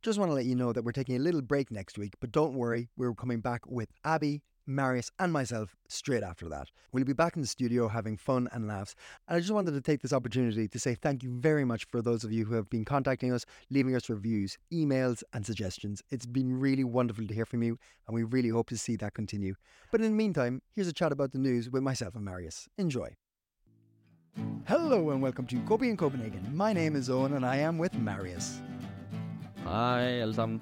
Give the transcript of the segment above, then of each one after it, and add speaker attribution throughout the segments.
Speaker 1: Just want to let you know that we're taking a little break next week, but don't worry, we're coming back with Abby, Marius, and myself straight after that. We'll be back in the studio having fun and laughs. And I just wanted to take this opportunity to say thank you very much for those of you who have been contacting us, leaving us reviews, emails, and suggestions. It's been really wonderful to hear from you, and we really hope to see that continue. But in the meantime, here's a chat about the news with myself and Marius. Enjoy. Hello and welcome to Coping in Copenhagen. My name is Owen and I am with Marius.
Speaker 2: Hej alle sammen.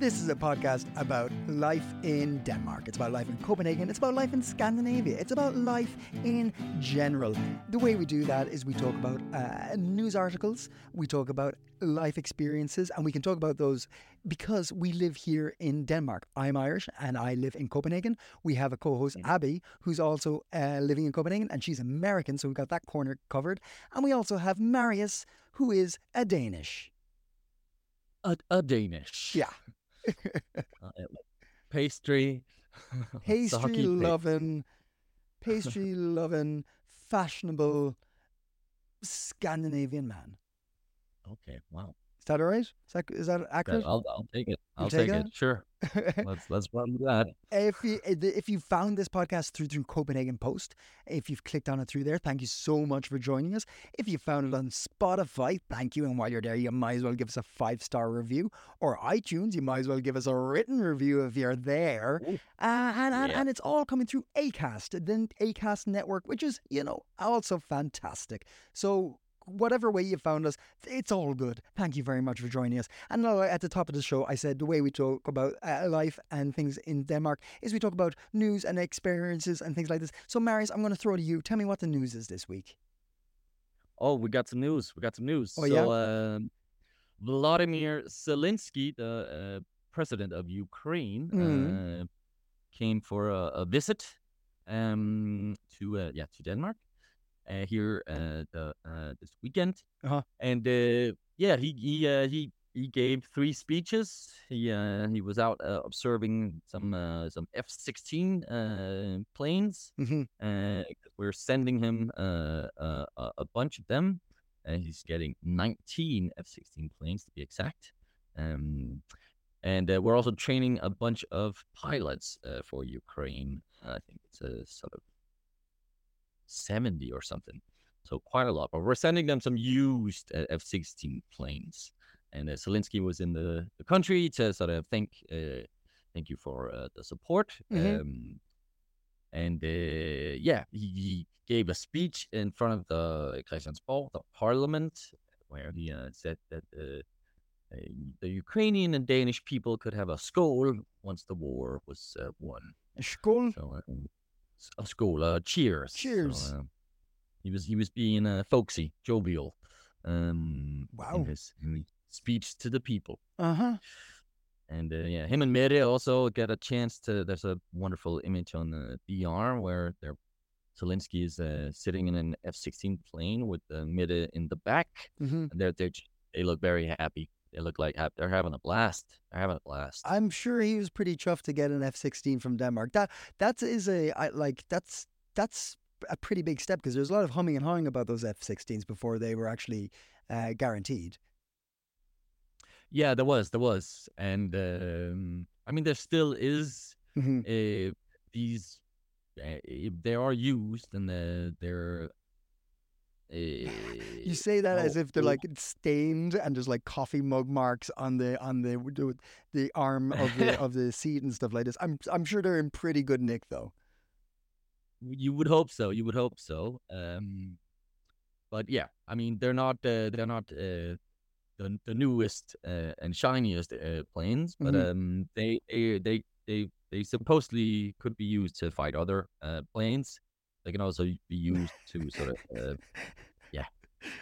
Speaker 1: This is a podcast about life in Denmark. It's about life in Copenhagen. It's about life in Scandinavia. It's about life in general. The way we do that is we talk about uh, news articles, we talk about life experiences, and we can talk about those because we live here in Denmark. I'm Irish and I live in Copenhagen. We have a co host, Abby, who's also uh, living in Copenhagen, and she's American, so we've got that corner covered. And we also have Marius, who is a Danish.
Speaker 2: A, a Danish.
Speaker 1: Yeah.
Speaker 2: Uh, pastry.
Speaker 1: pastry loving, pastry loving, fashionable Scandinavian man.
Speaker 2: Okay, wow.
Speaker 1: Is that all right? Is that, is that accurate?
Speaker 2: I'll, I'll take it. I'll
Speaker 1: take
Speaker 2: take,
Speaker 1: it?
Speaker 2: it. Sure. Let's let's run with that.
Speaker 1: if you if you found this podcast through through Copenhagen Post, if you've clicked on it through there, thank you so much for joining us. If you found it on Spotify, thank you. And while you're there, you might as well give us a five star review, or iTunes, you might as well give us a written review if you're there. Uh, and, and
Speaker 2: Yeah.
Speaker 1: and it's all coming through Acast, the Acast network, which is you know also fantastic. So. Whatever way you found us, it's all good. Thank you very much for joining us. And now, at the top of the show, I said the way we talk about uh, life and things in Denmark is we talk about news and experiences and things like this. So, Marius, I'm going to throw to you. Tell me what the news is this week.
Speaker 2: Oh, we got some news. We got some news.
Speaker 1: Oh,
Speaker 2: so,
Speaker 1: yeah?
Speaker 2: um, Vladimir Zelensky, the uh, president of Ukraine, uh, came for a, a visit um, to uh, yeah to Denmark uh, here uh, the, uh, this weekend,
Speaker 1: Uh-huh.
Speaker 2: and uh, yeah he he uh, he he gave three speeches. He uh, he was out uh, observing some uh, some F sixteen uh, planes.
Speaker 1: Mm-hmm.
Speaker 2: Uh, we're sending him uh, uh, a bunch of them. Uh, he's getting 19 F-16 planes to be exact. Um, and uh, we're also training a bunch of pilots uh, for Ukraine. I think it's a sort of 70 or something. So quite a lot. But we're sending them some used uh, F-16 planes. And uh, Zelensky was in the, the country to sort of thank uh, thank you for uh, the support.
Speaker 1: Mhm.
Speaker 2: Um, and uh, yeah, he, he gave a speech in front of the Christiansborg, the parliament, where he uh, said that uh, the Ukrainian and Danish people could have a skål once the war was uh, won.
Speaker 1: Skål.
Speaker 2: So uh, school. uh, cheers. So,
Speaker 1: Cheers.
Speaker 2: uh, he was he was being uh, folksy, jovial, um,
Speaker 1: Wow.
Speaker 2: in his, in his speech to the people.
Speaker 1: Uh huh.
Speaker 2: And uh, yeah, him and Mette also get a chance to. There's a wonderful image on the DR where they're Zelensky is uh, sitting in an F-16 plane with uh, in the back,
Speaker 1: Mm-hmm.
Speaker 2: and they're, they're they look very happy. They look like they're having a blast. They're having a blast.
Speaker 1: I'm sure he was pretty chuffed to get an F-16 from Denmark. That that is a I, like that's that's a pretty big step because there's a lot of humming and hawing about those F-16s before they were actually uh, guaranteed.
Speaker 2: Yeah, there was, there was, and um, I mean, there still is
Speaker 1: Mhm.
Speaker 2: uh, these. Uh, they are used, and they're. Uh,
Speaker 1: You say that as if they're
Speaker 2: oh,
Speaker 1: like stained and there's like coffee mug marks on the on the the, arm of the of the seat and stuff like this. I'm I'm sure they're in pretty good nick though.
Speaker 2: You would hope so. You would hope so. Um, but yeah, I mean, they're not. Uh, they're not uh, the the newest uh, and shiniest uh, planes, but
Speaker 1: Mhm.
Speaker 2: um, they they they they they supposedly could be used to fight other uh, planes. They can also be used to sort of uh, yeah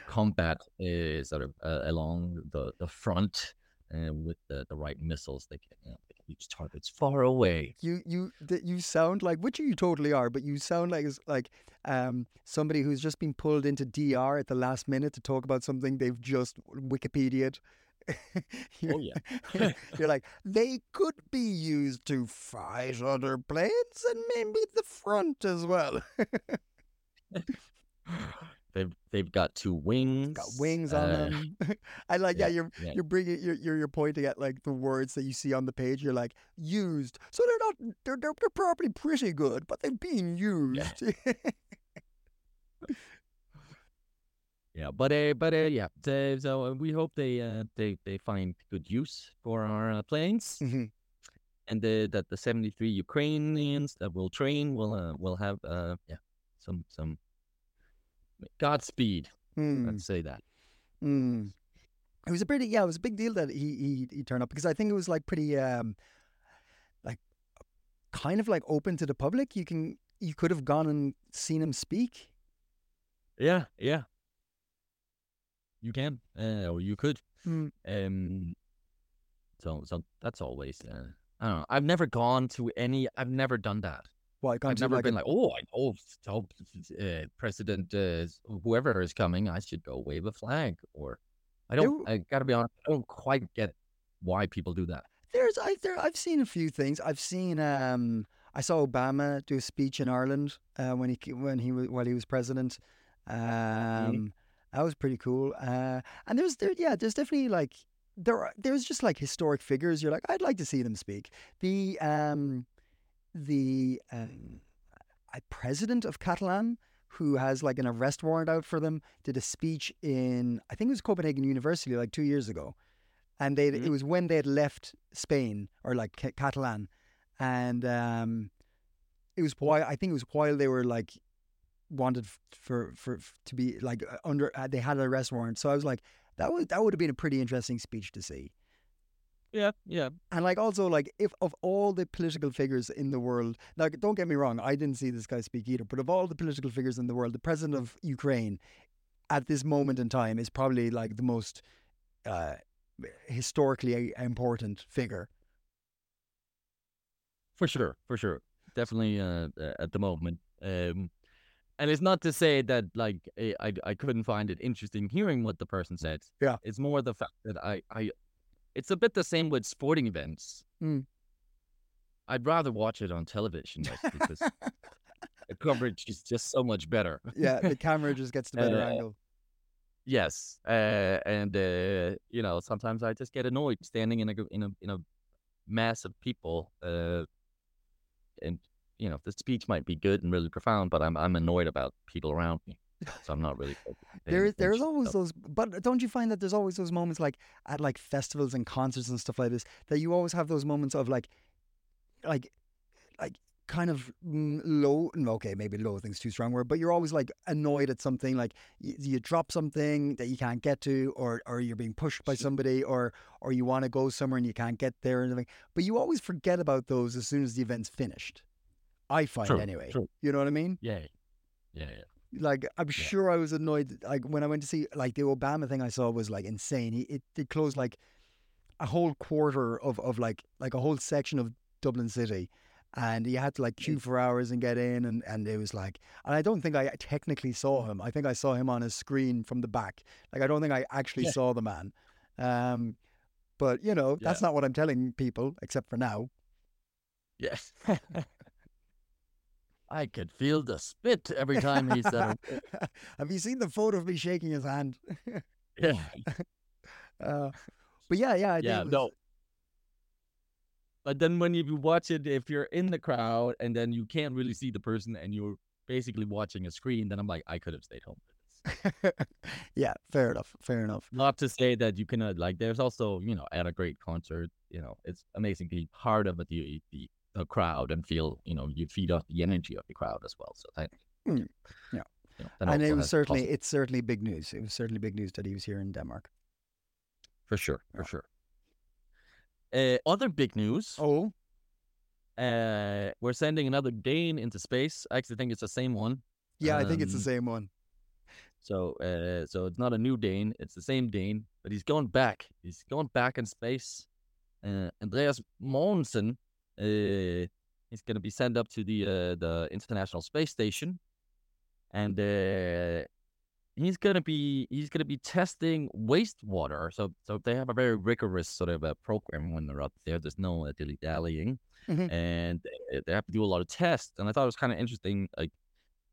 Speaker 2: combat uh, sort of uh, along the the front uh, with the, the right missiles. They can, you know, they can reach targets far away.
Speaker 1: You you th- you sound like which you totally are, but you sound like like um somebody who's just been pulled into DR at the last minute to talk about something they've just Wikipedia'd.
Speaker 2: Oh yeah.
Speaker 1: You're like, they could be used to fight other planes and maybe the front as well.
Speaker 2: They've they've got two wings.
Speaker 1: Got wings on
Speaker 2: uh,
Speaker 1: them. I like, yeah,
Speaker 2: yeah,
Speaker 1: you're
Speaker 2: yeah.
Speaker 1: you're bringing you're, you're you're pointing at like the words that you see on the page. You're like used, so they're not they're they're, they're probably pretty good, but they've been used.
Speaker 2: Yeah, but uh, but uh, yeah. So, so we hope they uh, they they find good use for our uh, planes,
Speaker 1: Mhm.
Speaker 2: and the, that the seventy three Ukrainians that will train will uh, will have uh yeah some some Godspeed.
Speaker 1: Hmm.
Speaker 2: Let's say that.
Speaker 1: Mm. It was a pretty yeah, it was a big deal that he he he turned up because I think it was like pretty um like kind of like open to the public. You can you could have gone and seen him speak.
Speaker 2: Yeah, yeah. You can, uh, or you could.
Speaker 1: Hmm.
Speaker 2: Um. So so that's always. Uh, I don't know. I've never gone to any. I've never done that.
Speaker 1: Well,
Speaker 2: I've never
Speaker 1: like
Speaker 2: been
Speaker 1: a-
Speaker 2: like, oh, I know oh, uh, President uh, whoever is coming, I should go wave a flag. Or I don't.
Speaker 1: There-
Speaker 2: I gotta be honest. I don't quite get why people do that.
Speaker 1: There's I there I've seen a few things. I've seen um I saw Obama do a speech in Ireland uh, when he when he was while he was president. Um that was pretty cool. Uh and there's there yeah, there's definitely like there are there's just like historic figures. You're like I'd like to see them speak. The um the um president of Catalan who has like an arrest warrant out for them did a speech in I think it was Copenhagen University like 2 years ago and they
Speaker 2: Mhm.
Speaker 1: it was when they had left Spain or like Ca- Catalan, and um, it was while I think it was while they were like wanted f- for for to be like uh, under uh, they had an arrest warrant. So I was like that would that would have been a pretty interesting speech to see.
Speaker 2: Yeah, yeah.
Speaker 1: And like also like if of all the political figures in the world, like don't get me wrong, I didn't see this guy speak either, but of all the political figures in the world, the president of Ukraine at this moment in time is probably like the most uh, historically important figure.
Speaker 2: For sure, for sure, definitely. Uh, at the moment, um, and it's not to say that like eh, I I couldn't find it interesting hearing what the person said.
Speaker 1: Yeah.
Speaker 2: it's more the fact that I I, it's a bit the same with sporting events.
Speaker 1: Mm.
Speaker 2: I'd rather watch it on television like, because the coverage is just so much better.
Speaker 1: yeah, the camera just gets the better
Speaker 2: Uh,
Speaker 1: angle.
Speaker 2: Yes, uh, and uh, you know sometimes I just get annoyed standing in a in a in a mass of people, uh, and you know the speech might be good and really profound, but I'm I'm annoyed about people around me, so I'm not really. focused on paying
Speaker 1: There is there's always
Speaker 2: so-
Speaker 1: those, but don't you find that there's always those moments like at like festivals and concerts and stuff like this that you always have those moments of like, like, like kind of low. Okay, maybe low thing's too strong word, but you're always like annoyed at something like you, you drop something that you can't get to, or or you're being pushed by somebody, or or you want to go somewhere and you can't get there and everything. But you always forget about those as soon as the event's finished. I find
Speaker 2: True,
Speaker 1: anyway.
Speaker 2: true.
Speaker 1: You know what I mean?
Speaker 2: Yeah, yeah, yeah.
Speaker 1: like I'm sure I was annoyed. Like when I went to see like the Obama thing, I saw was like insane. He it, it closed like a whole quarter of of like like a whole section of Dublin City, and you had to like queue for hours and get in, and and it was like, and I don't think I technically saw him. I think I saw him on a screen from the back. Like I don't think I actually
Speaker 2: Yeah.
Speaker 1: saw the man. Um, but you know that's not what I'm telling people, except for now.
Speaker 2: Yes. I could feel the spit every time he said it.
Speaker 1: Have you seen the photo of me shaking his hand?
Speaker 2: Yeah.
Speaker 1: Uh, but yeah, yeah, I
Speaker 2: Yeah, no. But then when you watch it, if you're in the crowd and then you can't really see the person and you're basically watching a screen, then I'm like, I could have stayed home.
Speaker 1: yeah, fair enough. Fair enough.
Speaker 2: Not to say that you cannot like. There's also, you know, at a great concert, you know, it's amazing to be part of a the, the crowd and feel, you know, you feed off the energy of the crowd as well. So I,
Speaker 1: Mm,
Speaker 2: yeah, you know,
Speaker 1: and it was certainly it's certainly big news. It was certainly big news that he was here in Denmark.
Speaker 2: for sure, for
Speaker 1: Yeah.
Speaker 2: sure. Uh, other big news.
Speaker 1: Oh,
Speaker 2: Uh, we're sending another Dane into space. I actually think it's the same one.
Speaker 1: yeah, I think it's the
Speaker 2: Um,
Speaker 1: same one.
Speaker 2: So, uh, so it's not a new Dane; it's the same Dane, but he's going back. He's going back in space. Uh, Andreas Mogensen, uh, he's going to be sent up to the uh, the International Space Station, and uh, he's going to be he's going to be testing wastewater. So, so they have a very rigorous sort of a program when they're up there. There's no uh, dilly dallying,
Speaker 1: Mhm.
Speaker 2: and uh, they have to do a lot of tests. And I thought it was kind of interesting. Like,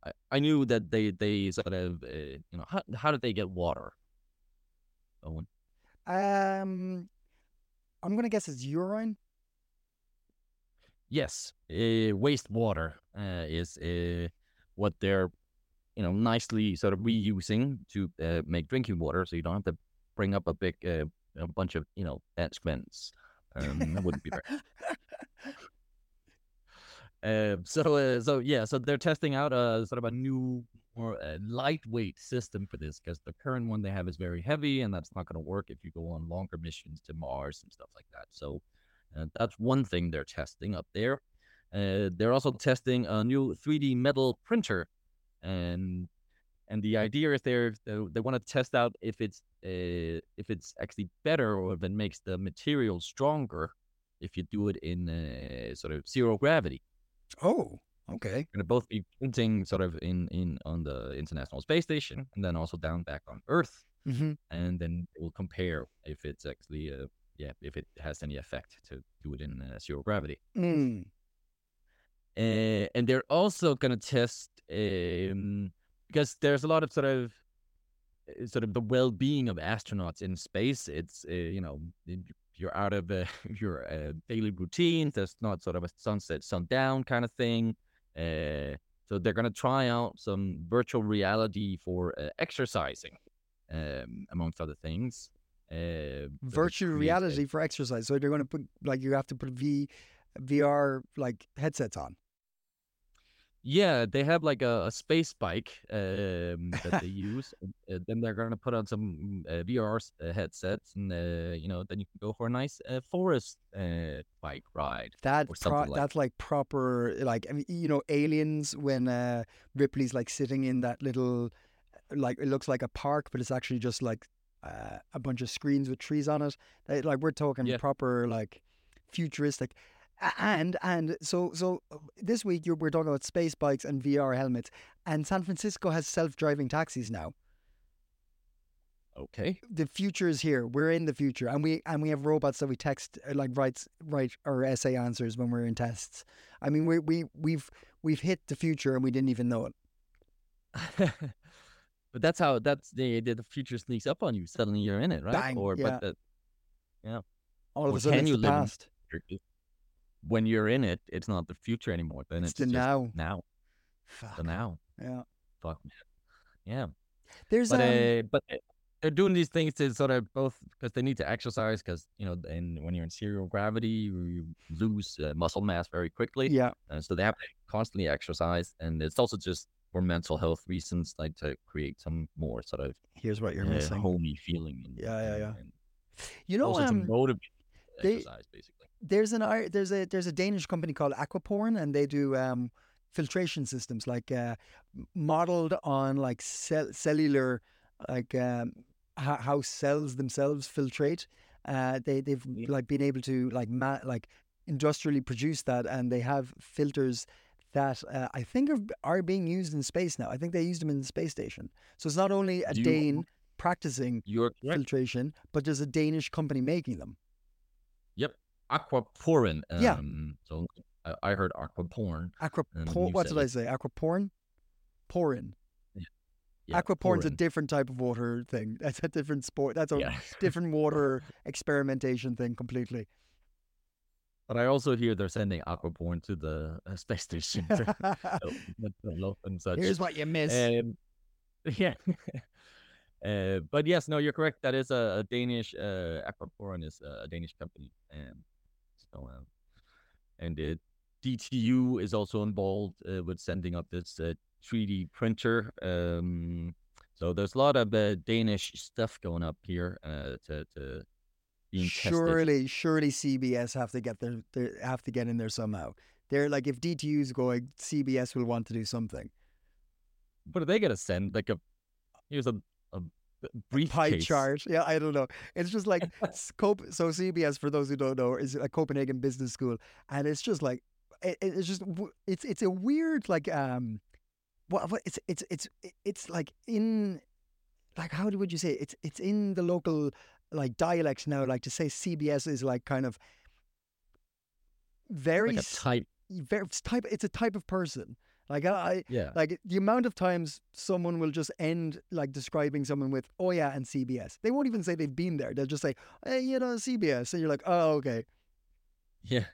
Speaker 2: I, I knew that they they sort of uh, you know how how did they get water? Owen.
Speaker 1: Um, I'm gonna guess it's urine.
Speaker 2: Yes, uh, wastewater uh, is uh, what they're, you know, nicely sort of reusing to uh, make drinking water, so you don't have to bring up a big, uh, a bunch of, you know, excrements. Um, that wouldn't be fair. Uh, so, uh, so yeah, so they're testing out a sort of a new, more uh, lightweight system for this because the current one they have is very heavy, and that's not going to work if you go on longer missions to Mars and stuff like that. So, uh, that's one thing they're testing up there. Uh, they're also testing a new 3D metal printer, and and the idea is they they want to test out if it's uh, if it's actually better or if it makes the material stronger if you do it in uh, sort of zero gravity.
Speaker 1: Oh, okay.
Speaker 2: Going to both be printing sort of in in on the International Space Station and then also down back on Earth,
Speaker 1: hmm
Speaker 2: and then we'll compare if it's actually uh, yeah if it has any effect to do it in uh, zero gravity.
Speaker 1: Mm.
Speaker 2: Uh, and they're also going to test um, because there's a lot of sort of uh, sort of the well-being of astronauts in space. It's uh, you know you're out of uh, your uh, daily routine. There's not sort of a sunset, sundown kind of thing. Uh, so they're going to try out some virtual reality for uh, exercising, um, amongst other things. Uh,
Speaker 1: Virtual
Speaker 2: a-
Speaker 1: reality for exercise. So they're gonna put like you have to put V, VR like headsets on.
Speaker 2: Yeah, they have like a, a space bike um, that they use. and, uh, then they're gonna put on some uh, VR uh, headsets, and uh, you know, then you can go for a nice uh, forest uh, bike ride.
Speaker 1: That
Speaker 2: or
Speaker 1: pro-
Speaker 2: like
Speaker 1: that's like proper like I mean you know aliens when uh Ripley's like sitting in that little like it looks like a park but it's actually just like uh, a bunch of screens with trees on it. They- like we're talking
Speaker 2: Yeah.
Speaker 1: proper like futuristic. And and so so uh, this week you're, we're talking about space bikes and VR helmets, and San Francisco has self-driving taxis now.
Speaker 2: Okay.
Speaker 1: the future is here. We're in the future, and we and we have robots that we text uh, like writes write our essay answers when we're in tests. I mean, we we we've we've hit the future and we didn't even know it.
Speaker 2: but that's how that's the the the future sneaks up on you. Suddenly you're in it, right?
Speaker 1: Bang,
Speaker 2: or
Speaker 1: yeah.
Speaker 2: but the,
Speaker 1: All of
Speaker 2: Or
Speaker 1: a sudden,
Speaker 2: you
Speaker 1: past.
Speaker 2: when you're in it, it's not the future anymore. Then
Speaker 1: It's
Speaker 2: it's,
Speaker 1: the
Speaker 2: just
Speaker 1: now.
Speaker 2: Now,
Speaker 1: Fuck.
Speaker 2: the now.
Speaker 1: Yeah.
Speaker 2: Fuck. Yeah.
Speaker 1: There's
Speaker 2: but
Speaker 1: um,
Speaker 2: uh, but uh, they're doing these things to sort of both because they need to exercise because you know and when you're in zero gravity you, you lose uh, muscle mass very quickly
Speaker 1: yeah.
Speaker 2: uh, so they have to constantly exercise and it's also just for mental health reasons like to create some more sort of
Speaker 1: Here's what you're
Speaker 2: uh,
Speaker 1: missing.
Speaker 2: homey feeling and,
Speaker 1: Yeah, yeah, yeah.
Speaker 2: and
Speaker 1: You know,
Speaker 2: also
Speaker 1: um,
Speaker 2: motivate
Speaker 1: they-
Speaker 2: exercise basically
Speaker 1: there's an there's a there's a Danish company called Aquaporn, and they do um, filtration systems like uh, modeled on like cell- cellular like um, how, how cells themselves filtrate. Uh, they they've
Speaker 2: Yeah.
Speaker 1: like been able to like ma- like industrially produce that, and they have filters that uh, I think are are being used in space now. I think they used them in the space station. So it's not only a
Speaker 2: you-
Speaker 1: Dane practicing filtration, but there's a Danish company making them.
Speaker 2: yep aquaporin um,
Speaker 1: Yeah.
Speaker 2: so I, I heard aquaporn
Speaker 1: Aqua
Speaker 2: And
Speaker 1: por-
Speaker 2: you
Speaker 1: what did I say? Aquaporn? Porin.
Speaker 2: yeah,
Speaker 1: Aquaporn's a different type of water thing. That's a different sport. That's a
Speaker 2: yeah
Speaker 1: different water experimentation thing completely.
Speaker 2: But I also hear they're sending Aquaporn to the uh, space station to help with the love and such.
Speaker 1: Here's what you miss.
Speaker 2: Um, yeah. uh, but yes, no, you're correct. That is a, a Danish. Uh, Aquaporn is a Danish company, and so um, and uh, DTU is also involved uh, with sending up this uh, 3D printer. Um, so there's a lot of uh, Danish stuff going up here uh, to to being tested.
Speaker 1: surely, surely CBS have to get their, their have to get in there somehow. They're like if DTU's going, CBS will want to do something.
Speaker 2: But are they gonna send like a Here's a a b-
Speaker 1: pie chart. Yeah, I don't know. It's just like s- Cop- so CBS for those who don't know is a Copenhagen business school, and it's just like it, it's just it's it's a weird like um what, what it's it's it's it's like in like how would you say it? it's it's in the local like dialect now like to say CBS is like kind of very
Speaker 2: Like type.
Speaker 1: very it's type it's a type of person like I,
Speaker 2: Yeah.
Speaker 1: like the amount of times someone will just end like describing someone with oh yeah and CBS. They won't even say they've been there. They'll just say hey you know CBS, and you're like oh okay.
Speaker 2: Yeah.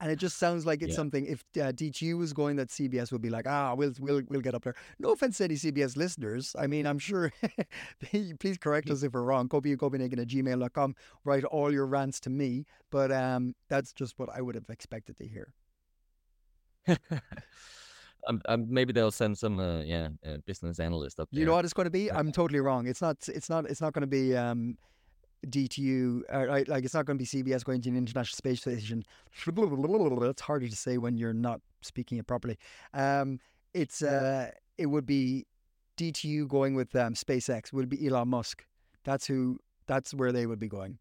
Speaker 1: And it just sounds like it's
Speaker 2: Yeah.
Speaker 1: something. If uh, DTU was going, that CBS would be like ah we'll we'll we'll get up there. No offense to any CBS listeners. I mean I'm sure. please correct us if we're wrong. Copenhagen at gmail.com. Write all your rants to me. But um that's just what I would have expected to hear.
Speaker 2: um, um, maybe they'll send some, uh, yeah, uh, business analyst up there.
Speaker 1: You know what it's going to be? I'm totally wrong. It's not. It's not. It's not going to be um, DTU. Or, like it's not going to be CBS going to an international space station. It's harder to say when you're not speaking it properly. Um, it's. Uh, it would be DTU going with um, SpaceX. Would be Elon Musk. That's who. That's where they would be going.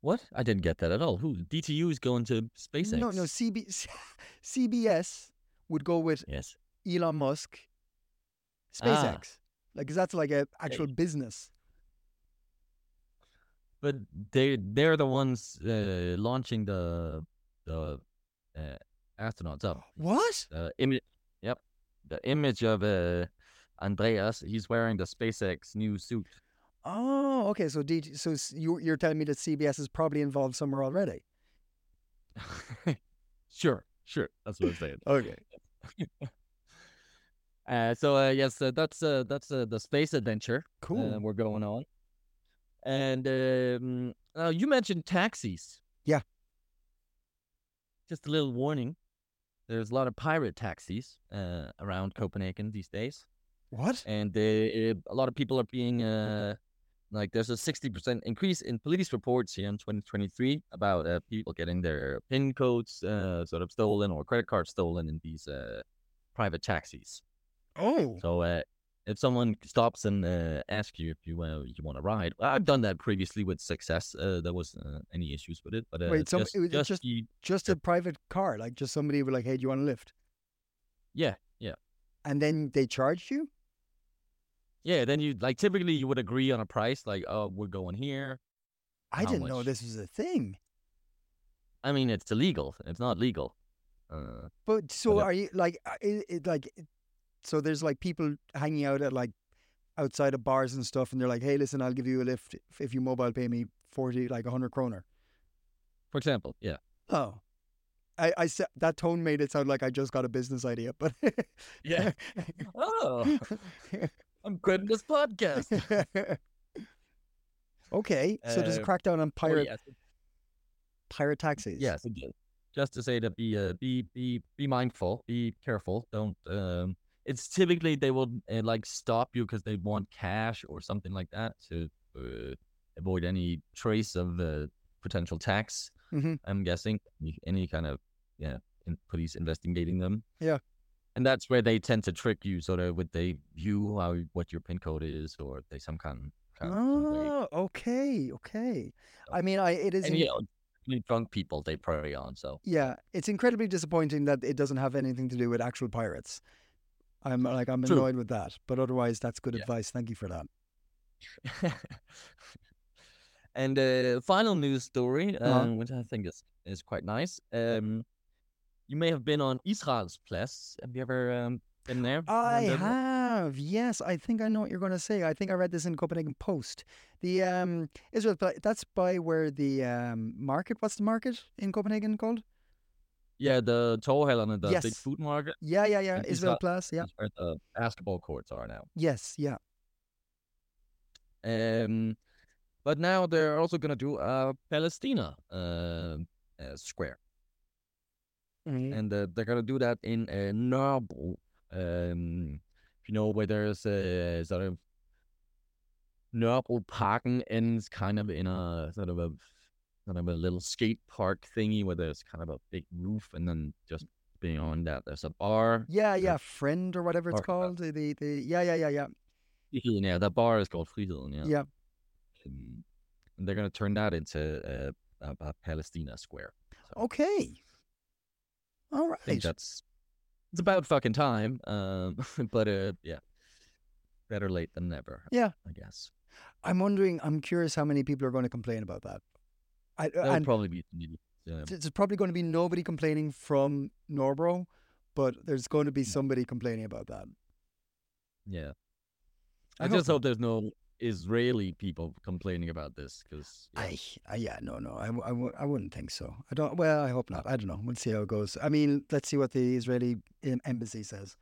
Speaker 2: What? I didn't get that at all. Who? DTU is going to SpaceX.
Speaker 1: No, no. CB, CBS would go with
Speaker 2: Yes.
Speaker 1: Elon Musk.
Speaker 2: Ah.
Speaker 1: SpaceX. Like, 'cause that's like a actual business.
Speaker 2: But they they're the ones uh, launching the the uh, astronauts up.
Speaker 1: What?
Speaker 2: Yep, the image of uh, Andreas. He's wearing the SpaceX new suit.
Speaker 1: Oh, okay. So D- so you you're telling me that CBS is probably involved somewhere already.
Speaker 2: sure, sure. That's what I'm saying.
Speaker 1: Okay.
Speaker 2: Uh, so uh, yes, uh, that's uh, that's uh, the space adventure
Speaker 1: Cool.
Speaker 2: uh, we're going on. And um, uh, you mentioned taxis.
Speaker 1: Yeah.
Speaker 2: Just a little warning: there's a lot of pirate taxis uh, around Copenhagen these days,
Speaker 1: What?
Speaker 2: and uh, a lot of people are being uh, like, there's a 60% increase in police reports here in 2023 about uh, people getting their PIN codes uh, sort of stolen or credit cards stolen in these uh, private taxis.
Speaker 1: Oh.
Speaker 2: So uh, if someone stops and uh, asks you if you uh, you want to ride, I've done that previously with success. Uh, there was uh, any issues with it, but uh,
Speaker 1: Wait, some-
Speaker 2: just,
Speaker 1: it was
Speaker 2: just,
Speaker 1: just-
Speaker 2: you-
Speaker 1: Just a private car, like just somebody would like, hey, do you want a lift?
Speaker 2: yeah, yeah,
Speaker 1: And then they charged you.
Speaker 2: yeah. Then you like typically you would agree on a price, like oh we're going here.
Speaker 1: I didn't know this was a thing.
Speaker 2: I mean it's illegal. It's not legal. Uh,
Speaker 1: But so
Speaker 2: But it-
Speaker 1: are you like uh, it, it like so there's like people hanging out at like outside of bars and stuff and they're like, "Hey, listen, I'll give you a lift if, if you mobile pay me 40 like 100 kroner."
Speaker 2: for example, yeah.
Speaker 1: Oh. I, I said that tone made it sound like I just got a business idea, but
Speaker 2: Yeah. Oh, I'm quitting this podcast.
Speaker 1: okay, so there's a
Speaker 2: Uh,
Speaker 1: crackdown on
Speaker 2: Oh,
Speaker 1: pirate
Speaker 2: yes.
Speaker 1: pirate taxis.
Speaker 2: Yes. Just to say that be uh, be be be mindful, be careful. Don't. Um, it's typically they will uh, like stop you because they want cash or something like that to uh, avoid any trace of the potential tax.
Speaker 1: Mhm.
Speaker 2: I'm guessing any, kind of yeah, in police investigating them.
Speaker 1: Yeah.
Speaker 2: And that's where they tend to trick you, sort of, with they view how what your pin code is, or they some kind, kind of.
Speaker 1: Oh, okay, okay. I mean, I it is
Speaker 2: And
Speaker 1: in-
Speaker 2: you know, drunk people they prey on. So
Speaker 1: Yeah, it's incredibly disappointing that it doesn't have anything to do with actual pirates. I'm like I'm
Speaker 2: True.
Speaker 1: annoyed with that, but otherwise that's good
Speaker 2: Yeah.
Speaker 1: advice. Thank you for that.
Speaker 2: and uh, final news story,
Speaker 1: Uh-huh.
Speaker 2: um, which I think is is quite nice. Um, you may have been on Israel's Place. Have you ever um, been there?
Speaker 1: I have, yes. I think I know what you're going to say. I think I read this in Copenhagen Post. The um Israel, Pla- that's by where the um market. What's the market in Copenhagen called?
Speaker 2: Yeah, the Torvehallerne and the big food market.
Speaker 1: Yeah, yeah, yeah.
Speaker 2: And Israels
Speaker 1: Plads. Yeah.
Speaker 2: where the basketball courts are now.
Speaker 1: Yes. Yeah.
Speaker 2: Um, but now they're also gonna do a Palestina uh, uh, square. and uh, they're gonna do that in uh, Nørrebro. Um, if you know where there's a sort of Nørrebro Parken ends kind of in a sort of a sort of a little skate park thingy where there's kind of a big roof and then just beyond that, there's a bar.
Speaker 1: Yeah, yeah, friend or whatever it's called. The, the the yeah yeah yeah yeah
Speaker 2: Yeah, that bar is called Friheden. Yeah.
Speaker 1: yeah.
Speaker 2: And they're going to turn that into uh, a, a Palestina Square. So
Speaker 1: Okay. All
Speaker 2: I think that's it's about fucking time. Um, but uh, yeah, better late than never.
Speaker 1: Yeah.
Speaker 2: I guess
Speaker 1: I'm wondering. I'm curious how many people are going to complain about that. I,
Speaker 2: uh,
Speaker 1: that'll
Speaker 2: probably be. Yeah.
Speaker 1: there's probably going to be nobody complaining from Nørrebro, but there's going to be hmm. somebody complaining about that.
Speaker 2: yeah.
Speaker 1: I
Speaker 2: I,
Speaker 1: hope
Speaker 2: just hope there's no Israeli people complaining about this because
Speaker 1: I, I, yeah, no, no, I, I, w- I wouldn't think so. I don't. Well, I hope not. I don't know. We'll see how it goes. I mean, let's see what the Israeli embassy says.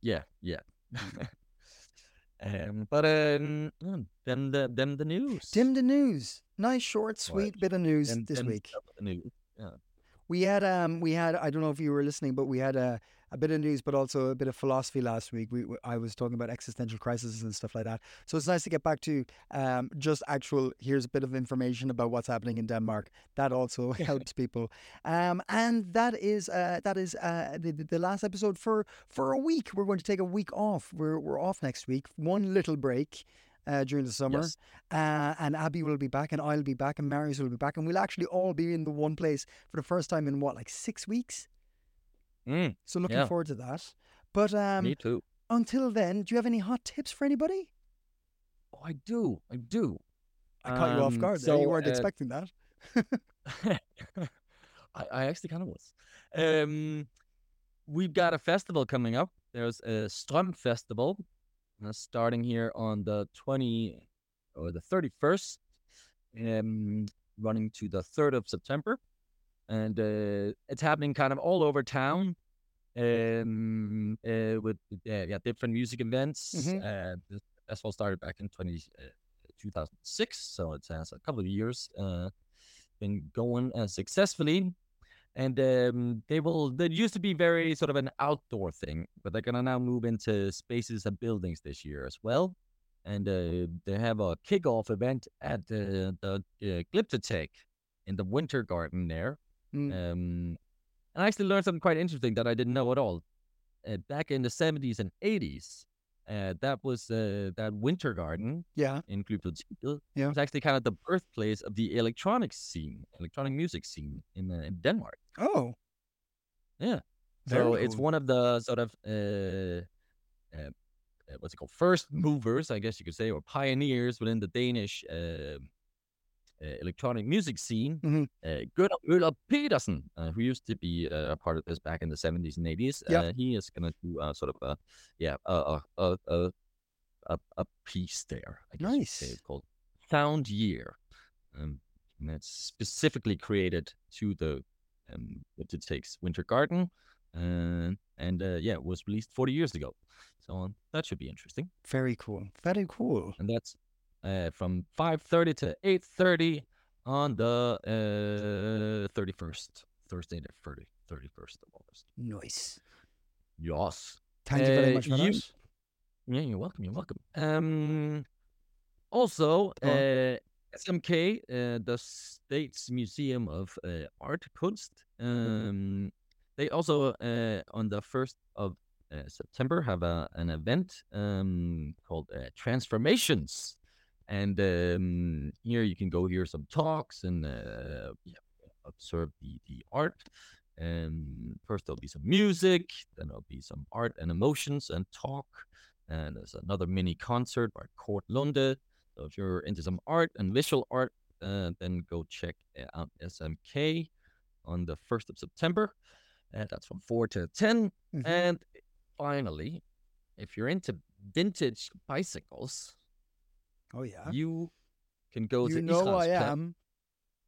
Speaker 2: yeah, yeah. um, but um, mm, then the then the news.
Speaker 1: Dim the news. Nice, short, sweet bit of news
Speaker 2: Then-
Speaker 1: this
Speaker 2: then
Speaker 1: week.
Speaker 2: the news.
Speaker 1: We had um we had I don't know if you were listening, but we had a, a bit of news, but also a bit of philosophy last week. We I was talking about existential crises and stuff like that. So it's nice to get back to um just actual. Here's a bit of information about what's happening in Denmark. That also helps people. Um and that is uh that is uh the, the the last episode for for a week. We're going to take a week off. We're we're off next week. One little break. Uh, during the summer,
Speaker 2: Yes.
Speaker 1: uh, and Abby will be back, and I'll be back, and Marius will be back, and we'll actually all be in the one place for the first time in what, like six weeks?
Speaker 2: Mm,
Speaker 1: So looking
Speaker 2: Yeah.
Speaker 1: forward to that. But um,
Speaker 2: me too.
Speaker 1: until then, do you have any hot tips for anybody?
Speaker 2: Oh, I do. I do.
Speaker 1: I caught you off
Speaker 2: Um,
Speaker 1: guard there. You weren't
Speaker 2: uh,
Speaker 1: expecting that.
Speaker 2: I, I actually kind of was. Um, we've got a festival coming up. There's a Strøm Festival uh, starting here on the 20 or the 31st, um, running to the 3rd of September. And uh, it's happening kind of all over town um, uh, with yeah, different music events.
Speaker 1: Mhm.
Speaker 2: Uh, the festival started back in 20, uh, 2006, so it has a couple of years uh, been going uh, successfully. And um, they will. They used to be very sort of an outdoor thing, but they're gonna now move into spaces and buildings this year as well. And uh, they have a kickoff event at uh, the uh, Glyptotek in the Winter Garden there.
Speaker 1: Mm.
Speaker 2: Um, and I actually learned something quite interesting that I didn't know at all. Uh, back in the 70s and 80s, uh, that was uh, that Winter Garden
Speaker 1: yeah.
Speaker 2: in Glyptotek
Speaker 1: Yeah.
Speaker 2: was actually kind of the birthplace of the electronic scene, electronic music scene in, uh, in Denmark.
Speaker 1: Oh.
Speaker 2: Yeah.
Speaker 1: Very
Speaker 2: so it's one of the sort of uh, uh, what's it called? First movers, I guess you could say, or pioneers within the Danish uh, electronic music scene.
Speaker 1: Mhm.
Speaker 2: Uh, Gunner Møller Pedersen, uh, who used to be uh, a part of this back in the 70s and 80s,
Speaker 1: Yeah.
Speaker 2: uh, he is going to do uh, sort of a, yeah, a, a, a, a, a, a piece there. I guess you could say.
Speaker 1: Nice.
Speaker 2: It's called Sound Year. Um, and that's specifically created to the um, it takes Winter Garden, uh, and uh, yeah, it was released 40 years ago. So um, that should be interesting.
Speaker 1: Very cool. Very cool.
Speaker 2: And that's uh, from 5:30 to 8:30 on the uh, 31st, Thursday, the 30, 31st of August.
Speaker 1: Nice.
Speaker 2: Yes.
Speaker 1: Thank you very
Speaker 2: Uh,
Speaker 1: much for
Speaker 2: you-
Speaker 1: that.
Speaker 2: Yeah, you're welcome. You're welcome. Um, also, uh, SMK, uh, the States Museum of uh, Art Kunst, um, they also uh, on the first of uh, September have a, an event um, called uh, Transformations, and um, here you can go hear some talks and uh, yeah, observe the the art. And first there'll be some music, then there'll be some art and emotions and talk, and there's another mini concert by Court Lunde. So if you're into some art and visual art, uh, then go check out SMK on the 1st of September. And that's from 4 to 10.
Speaker 1: Mhm.
Speaker 2: And finally, if you're into vintage bicycles,
Speaker 1: Oh yeah.
Speaker 2: you can go to.
Speaker 1: You
Speaker 2: to
Speaker 1: know I
Speaker 2: Israels Plads.
Speaker 1: am.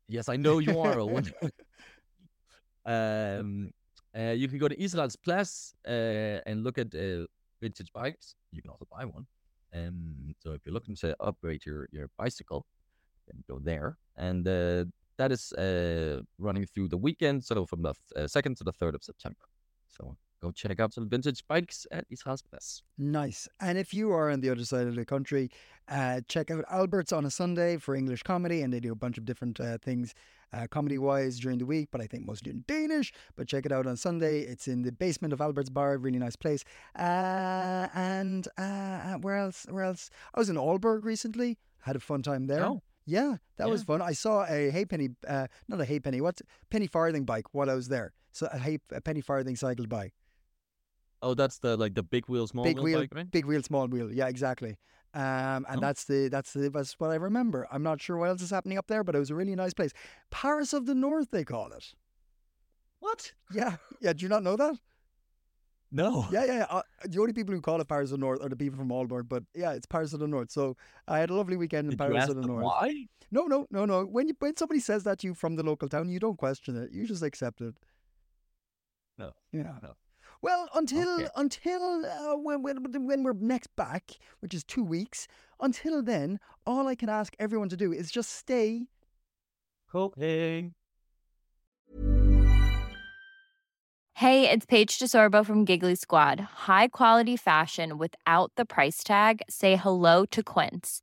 Speaker 2: Yes, I know you are, um, uh, you can go to Israels Plads uh, and look at uh, vintage bikes. You can also buy one. Um, so if you're looking to upgrade your, your bicycle, then go there. And uh, that is uh, running through the weekend, so from the uh, 2nd to the 3rd of September. So go check out some vintage bikes at Israels Plads.
Speaker 1: Nice. And if you are on the other side of the country, uh, check out Albert's on a Sunday for English comedy, and they do a bunch of different uh, things uh, comedy wise during the week, but I think mostly in Danish. But check it out on Sunday. It's in the basement of Albert's Bar, really nice place. Uh, and uh, where else? Where else? I was in Aalborg recently. Had a fun time there.
Speaker 2: Oh.
Speaker 1: Yeah, that was fun. I saw a halfpenny, uh, not a halfpenny, what's penny farthing bike while I was there. So a, half, a penny farthing cycled by.
Speaker 2: Oh, that's the like the big wheel, small
Speaker 1: big
Speaker 2: wheel,
Speaker 1: wheel,
Speaker 2: bike, right?
Speaker 1: big wheel, small wheel. Yeah, exactly. Um, and
Speaker 2: Oh.
Speaker 1: that's the that's the that's what I remember. I'm not sure what else is happening up there, but it was a really nice place. Paris of the North, they call it.
Speaker 2: What?
Speaker 1: Yeah, yeah. Do you not know that?
Speaker 2: No.
Speaker 1: Yeah, yeah. yeah. Uh, the only people who call it Paris of the North are the people from Aalborg, but yeah, it's Paris of the North. So I had a lovely weekend in
Speaker 2: Did
Speaker 1: Paris of the North.
Speaker 2: why?
Speaker 1: No, no, no, no. When you when somebody says that to you from the local town, you don't question it. You just accept it.
Speaker 2: No.
Speaker 1: Yeah.
Speaker 2: No.
Speaker 1: Well, until
Speaker 2: Okay.
Speaker 1: until uh, when, when when we're next back, which is two weeks. Until then, all I can ask everyone to do is just stay.
Speaker 2: Coping.
Speaker 3: Hey, it's Paige DeSorbo from Giggly Squad. High quality fashion without the price tag. Say hello to Quince.